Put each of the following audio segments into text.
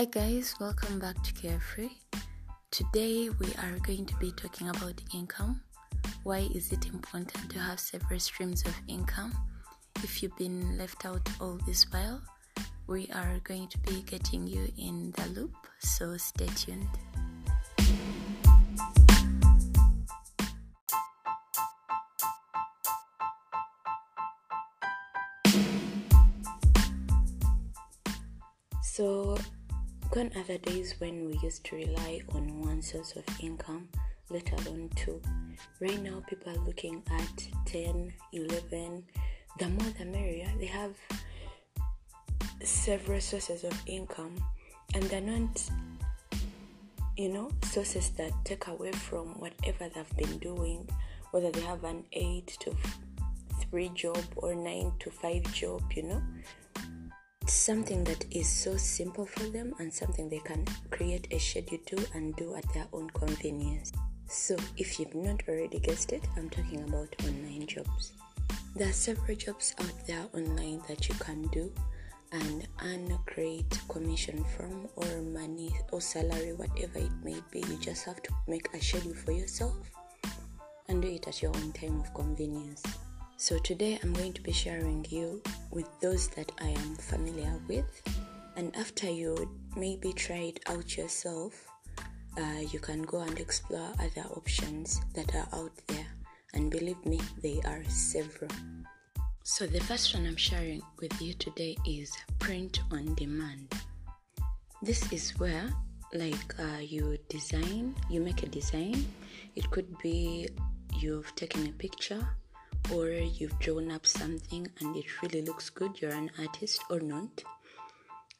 Hi, guys, welcome back to Carefree. Today, we are going to be talking about income. Why is it important to have several streams of income? If you've been left out all this while, we are going to be getting you in the loop, so stay tuned. The days when we used to rely on one source of income, let alone two. Right now, people are looking at 10, 11, the more the merrier. They have several sources of income, and they're not, you know, sources that take away from whatever they've been doing, whether they have an 8 to 3 job or 9 to 5 job, you know something that is so simple for them and something they can create a schedule to and do at their own convenience. So, if you've not already guessed it, I'm talking about online jobs. There are several jobs out there online that you can do and earn great commission from, or money, or salary, whatever it may be. You just have to make a schedule for yourself and do it at your own time of convenience. So today I'm going to be sharing you with those that I am familiar with, and after you maybe try it out yourself, uh, you can go and explore other options that are out there. And believe me, they are several. So the first one I'm sharing with you today is print on demand. This is where like uh, you design, you make a design. It could be you've taken a picture or you've drawn up something and it really looks good, you're an artist or not.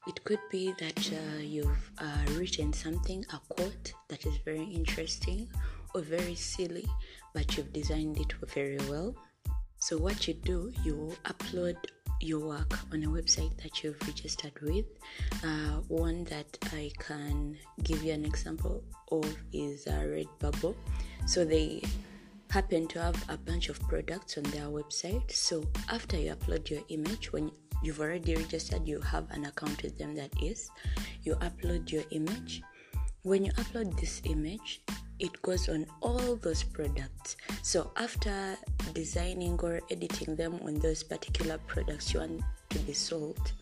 It could be that uh, you've uh, written something, a quote that is very interesting or very silly, but you've designed it very well. So, what you do, you upload your work on a website that you've registered with. Uh, one that I can give you an example of is uh, Redbubble. So, they happen to have a bunch of products on their website. So after you upload your image, when you've already registered, you have an account with them, that is, you upload your image. When you upload this image, it goes on all those products. So after designing or editing them on those particular products you want to be sold,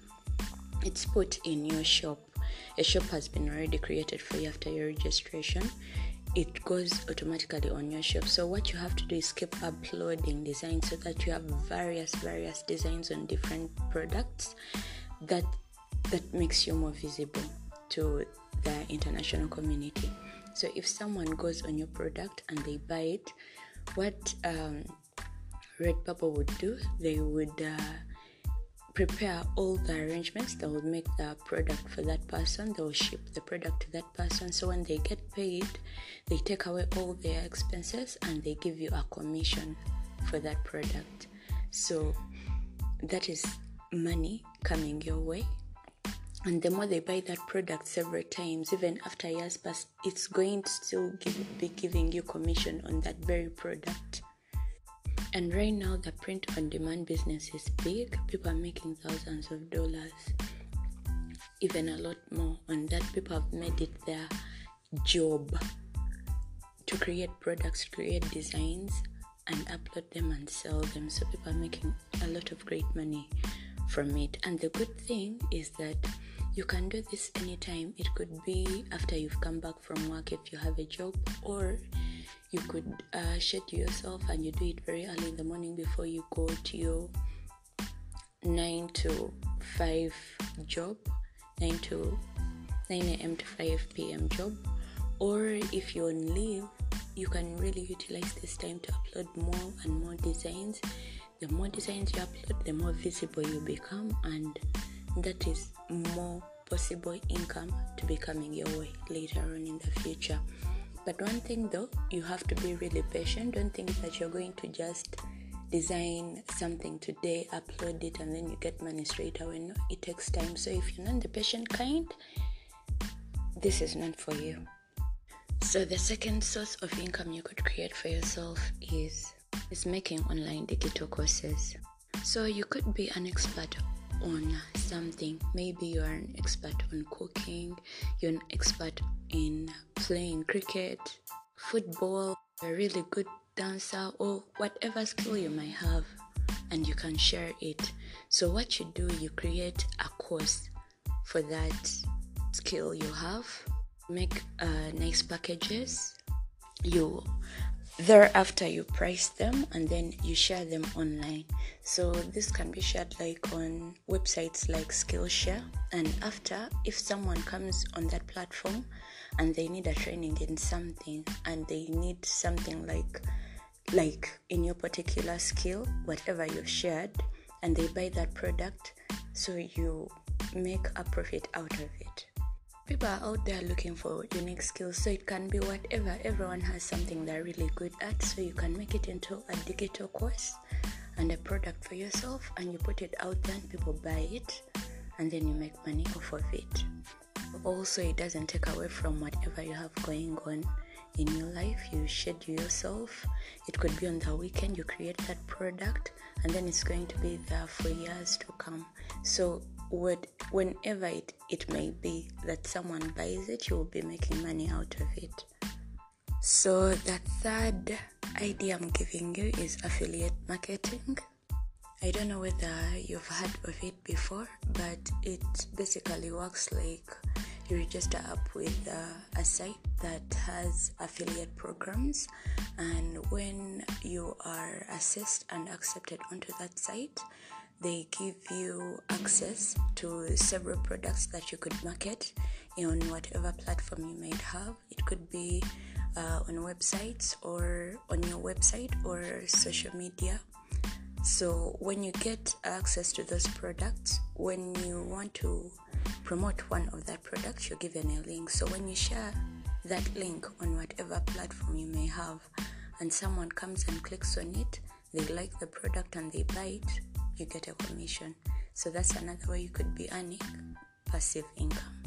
it's put in your shop. A shop has been already created for you after your registration it goes automatically on your shop. So what you have to do is keep uploading designs so that you have various various designs on different products that that makes you more visible to the international community. So if someone goes on your product and they buy it, what um, Redbubble would do, they would uh, prepare all the arrangements that will make the product for that person. They will ship the product to that person. So when they get paid, they take away all their expenses and they give you a commission for that product. So that is money coming your way. And the more they buy that product several times, even after years pass, it's going to still give, be giving you commission on that very product. And right now, the print on demand business is big. People are making thousands of dollars, even a lot more on that. People have made it their job to create products, create designs, and upload them and sell them. So people are making a lot of great money from it. And the good thing is that you can do this anytime. It could be after you've come back from work if you have a job, or you could uh, schedule yourself and you do it very early in the morning before you go to your 9 to 5 job 9 to 9 a.m to 5 p.m job. Or if you're on leave you can really utilize this time to upload more and more designs. The more designs you upload the more visible you become and that is more possible income to be coming your way later on in the future but one thing though, you have to be really patient. Don't think that you're going to just design something today, upload it, and then you get money straight away. No, it takes time. So if you're not the patient kind, this is not for you. So the second source of income you could create for yourself is is making online digital courses. So you could be an expert on something. Maybe you're an expert on cooking, you're an expert in playing cricket, football, you're a really good dancer, or whatever skill you might have, and you can share it. So, what you do, you create a course for that skill you have, make uh, nice packages. You thereafter you price them and then you share them online. So this can be shared like on websites like skillshare. And after if someone comes on that platform and they need a training in something and they need something like like in your particular skill whatever you've shared and they buy that product so you make a profit out of it people are out there looking for unique skills so it can be whatever. Everyone has something they're really good at so you can make it into a digital course and a product for yourself and you put it out there and people buy it and then you make money off of it. Also it doesn't take away from whatever you have going on in your life. You schedule yourself. It could be on the weekend you create that product and then it's going to be there for years to come. So what, whenever it, it may be that someone buys it, you will be making money out of it. So, the third idea I'm giving you is affiliate marketing. I don't know whether you've heard of it before, but it basically works like you register up with a site that has affiliate programs, and when you are assessed and accepted onto that site, they give you access to several products that you could market on whatever platform you might have. It could be uh, on websites or on your website or social media. So, when you get access to those products, when you want to promote one of that product, you're given a link. So, when you share that link on whatever platform you may have, and someone comes and clicks on it, they like the product and they buy it, you get a commission. So that's another way you could be earning passive income.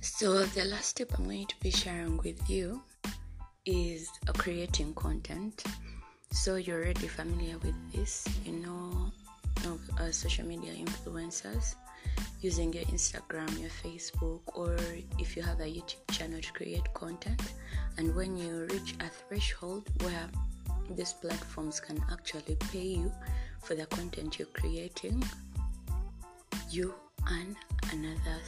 So the last tip I'm going to be sharing with you is creating content. So you're already familiar with this, you know, of uh, social media influencers using your Instagram, your Facebook, or if you have a YouTube channel to create content. And when you reach a threshold where these platforms can actually pay you for the content you're creating, you earn another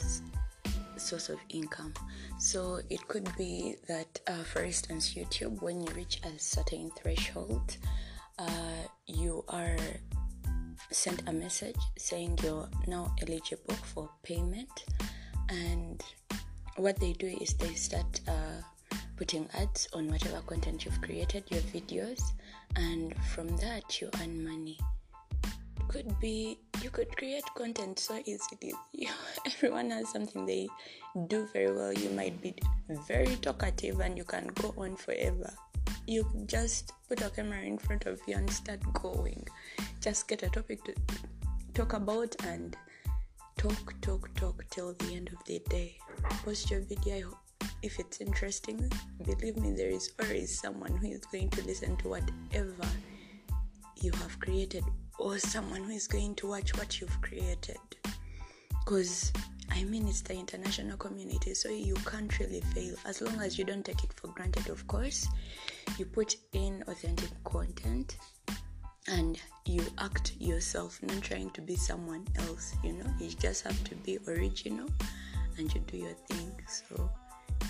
source of income. So it could be that, uh, for instance, YouTube, when you reach a certain threshold, uh, you are sent a message saying you're now eligible for payment. And what they do is they start uh, putting ads on whatever content you've created, your videos, and from that you earn money could be you could create content so easily. You, everyone has something they do very well. You might be very talkative and you can go on forever. You just put a camera in front of you and start going. Just get a topic to talk about and talk, talk, talk till the end of the day. Post your video if it's interesting. Believe me, there is always someone who is going to listen to whatever you have created or someone who is going to watch what you've created. Because I mean, it's the international community, so you can't really fail as long as you don't take it for granted, of course. You put in authentic content and you act yourself, not trying to be someone else, you know. You just have to be original and you do your thing. So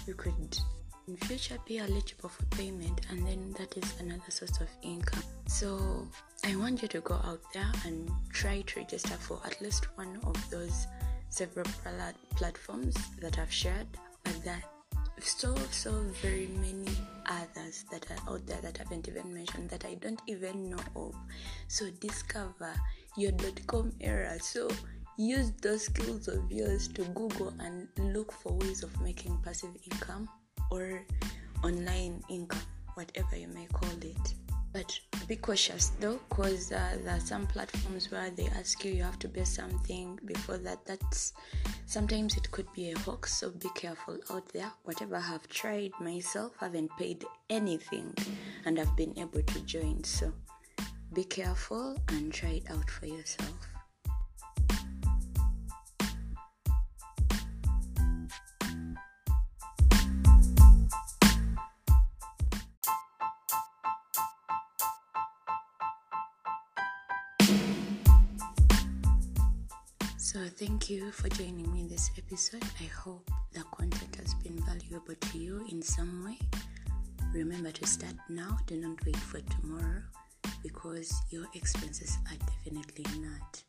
you could in future be eligible for payment and then that is another source of income so i want you to go out there and try to register for at least one of those several platforms that i've shared but that so so very many others that are out there that I haven't even mentioned that I don't even know of. So discover your dot .com era. So use those skills of yours to Google and look for ways of making passive income or online income, whatever you may call it. But be cautious though, because uh, there are some platforms where they ask you you have to pay something before that. That's sometimes it could be a hoax, so be careful out there. Whatever I have tried myself, haven't paid anything, and I've been able to join. So be careful and try it out for yourself. Thank you for joining me in this episode. I hope the content has been valuable to you in some way. Remember to start now, do not wait for tomorrow because your expenses are definitely not.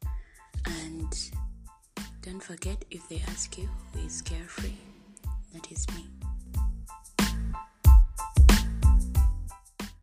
And don't forget if they ask you who is carefree, that is me.